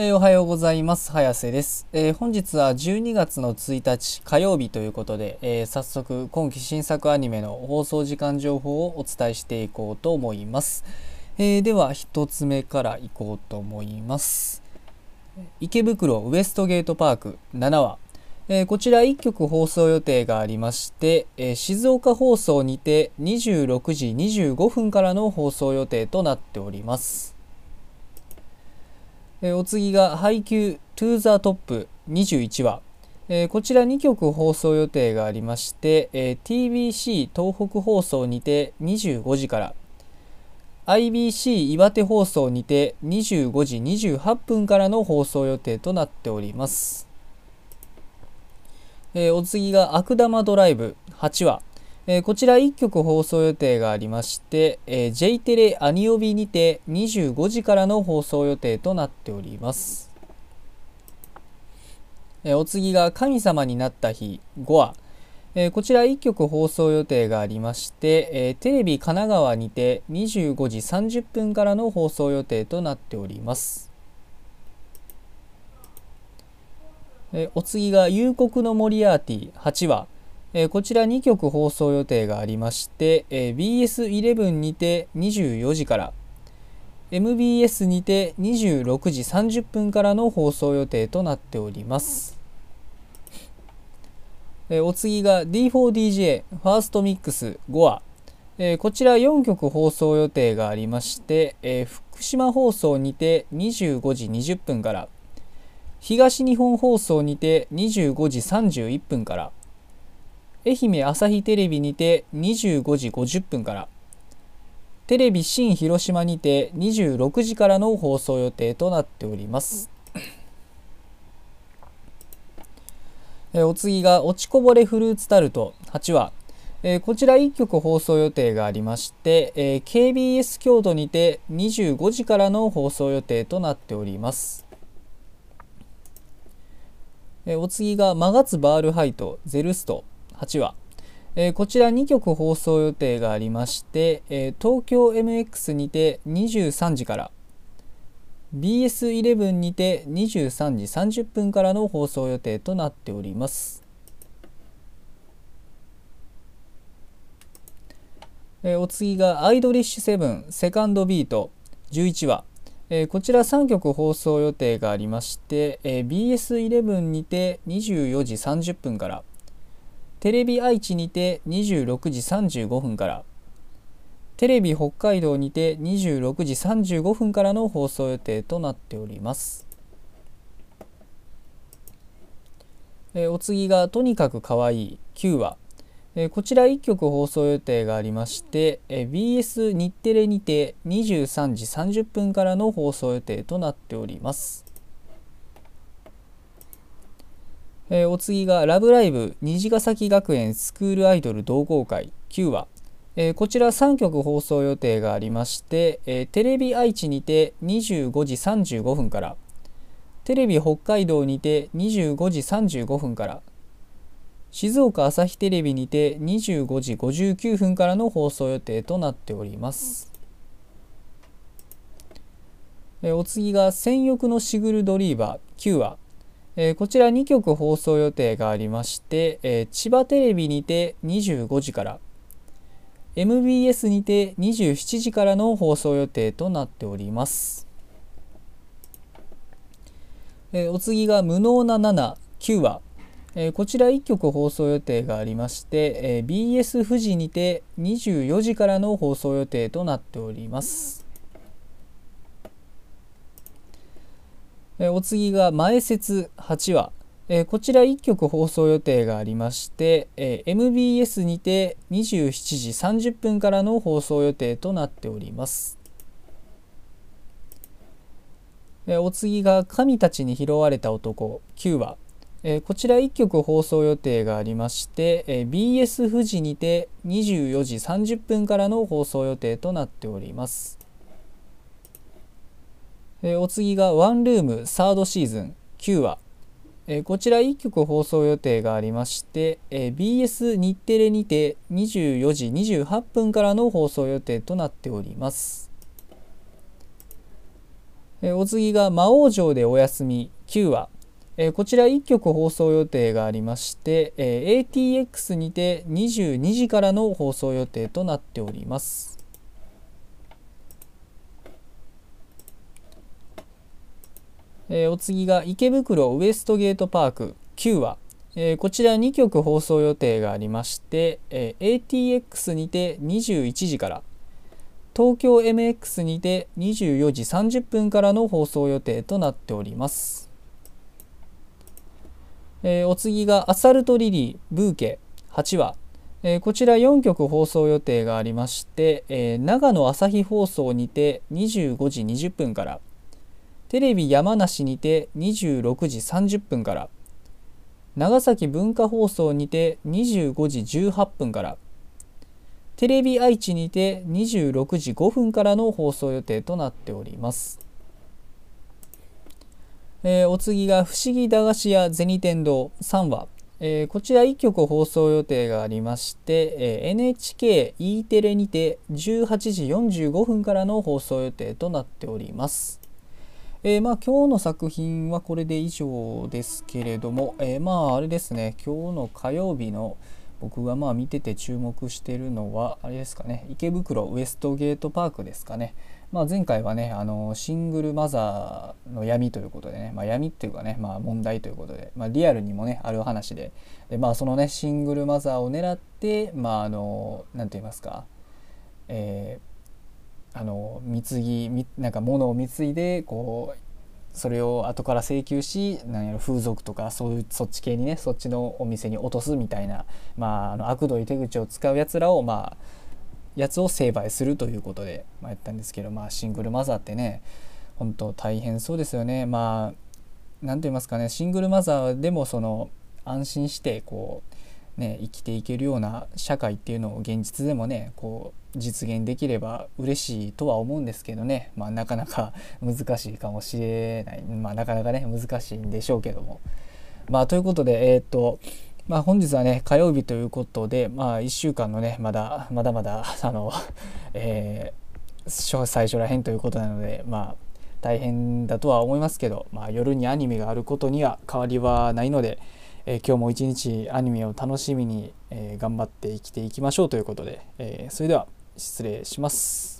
えー、おはようございます。早瀬です、えー、本日は12月の1日火曜日ということで、えー、早速今期新作アニメの放送時間情報をお伝えしていこうと思います。えでは1つ目からいこうと思います。池袋ウエストゲートパーク7話。えこちら1曲放送予定がありまして、え静岡放送にて26時25分からの放送予定となっております。えお次が配給 To the Top 21話、えー、こちら2曲放送予定がありまして、えー、TBC 東北放送にて25時から。IBC 岩手放送にて25時28分からの放送予定となっております、えー、お次が悪玉ドライブ8話。えー、こちら1曲放送予定がありまして、えー、J テレアニオビにて25時からの放送予定となっております。えー、お次が神様になった日5話、えー、こちら1曲放送予定がありまして、えー、テレビ神奈川にて25時30分からの放送予定となっております。え、お次が夕刻のモリアーティ8話、えー、こちら2曲放送予定がありまして、えー、BS11 にて24時から MBS にて26時30分からの放送予定となっております、えー、お次が D4DJ ファーストミックス5話、えー、こちら4曲放送予定がありまして、えー、福島放送にて25時20分から東日本放送にて25時31分から愛媛朝日テレビにて25時50分から。テレビ新広島にて26時からの放送予定となっております。えお次が落ちこぼれフルーツタルト。8話えこちら1曲放送予定がありまして、え KBS 京都にて25時からの放送予定となっております。えお次がマガツバールハイトゼルスト。8話、えー、こちら2曲放送予定がありまして、えー、東京 MX にて23時から BS11 にて23時30分からの放送予定となっております。えー、お次がアイドリッシュセブンセカンドビート11話、えー、こちら3曲放送予定がありまして、えー、BS11 にて24時30分からテレビ愛知にて26時35分からテレビ北海道にて26時35分からの放送予定となっております。えお次がとにかくかわいい9話、えこちら1曲放送予定がありまして、え BS 日テレにて23時30分からの放送予定となっております。えー、お次が「ラブライブ虹ヶ崎学園スクールアイドル同好会9話」えー、こちら3曲放送予定がありまして、えー、テレビ愛知にて25時35分からテレビ北海道にて25時35分から静岡朝日テレビにて25時59分からの放送予定となっております。えお次が「戦欲のシグルドリーバー」9話えー、こちら2曲放送予定がありまして、えー、千葉テレビにて25時から MBS にて27時からの放送予定となっております、えー、お次が「無能な79話」えこちら1曲放送予定がありまして、え BS 富士にて24時からの放送予定となっております。えお次が前説8話、えこちら1曲放送予定がありまして、え MBS にて27時30分からの放送予定となっております。えお次が神たちに拾われた男9話、えこちら1曲放送予定がありまして、え BS 富士にて24時30分からの放送予定となっております。え、お次がワンルームサードシーズン9話、え、こちら1曲放送予定がありまして、え、BS 日テレにて24時28分からの放送予定となっております、えお次が魔王城でお休み9話。えこちら1曲放送予定がありまして、え ATX にて22時からの放送予定となっております。えお次が池袋ウエストゲートパーク9話、えこちら2曲放送予定がありまして、えー ATX にて21時から東京 MX にて24時30分からの放送予定となっております。えー、お次がアサルトリリーブーケ8話、えー、こちら4曲放送予定がありまして、えー、長野朝日放送にて25時20分からテレビ山梨にて26時30分から長崎文化放送にて25時18分からテレビ愛知にて26時5分からの放送予定となっております。えー、お次が「不思議駄菓子屋銭天堂」3話、えー、こちら1曲放送予定がありまして、えー、NHKE テレにて18時45分からの放送予定となっております。えー、まあ今日の作品はこれで以上ですけれども、えー、まああれですね。今日の火曜日の僕がまあ見てて注目してるのはあれですかね。池袋ウエストゲートパークですかね。まあ、前回はねあのシングルマザーの闇ということでね、まあ、闇っていうかね、まあ、問題ということで、まあ、リアルにもねある話で。で、まあ、そのねシングルマザーを狙ってまああの何て言いますか、えー、あの貢ぎなんか物を貢いでこうそれを後から請求しなんやろ風俗とかそういうそっち系にねそっちのお店に落とすみたいな、まあ、あの悪どい手口を使うやつらをまあやつを成敗するということで、まあ、やったんですけど、まあ、シングルマザーってね本当大変そうですよね。まあ何と言いますかねシングルマザーでもその安心してこうね生きていけるような社会っていうのを現実でもねこう実現できれば嬉しいとは思うんですけどね、まあ、なかなか 難しいかもしれない、まあ、なかなかね難しいんでしょうけども。まあ、ということで、えー、っとまあ、本日はね火曜日ということで、まあ、1週間のねまだまだまだ あの、えー、最初らへんということなので、まあ、大変だとは思いますけど、まあ、夜にアニメがあることには変わりはないので、え、今日も一日アニメを楽しみに、え、頑張って生きていきましょうということで、え、それでは失礼します。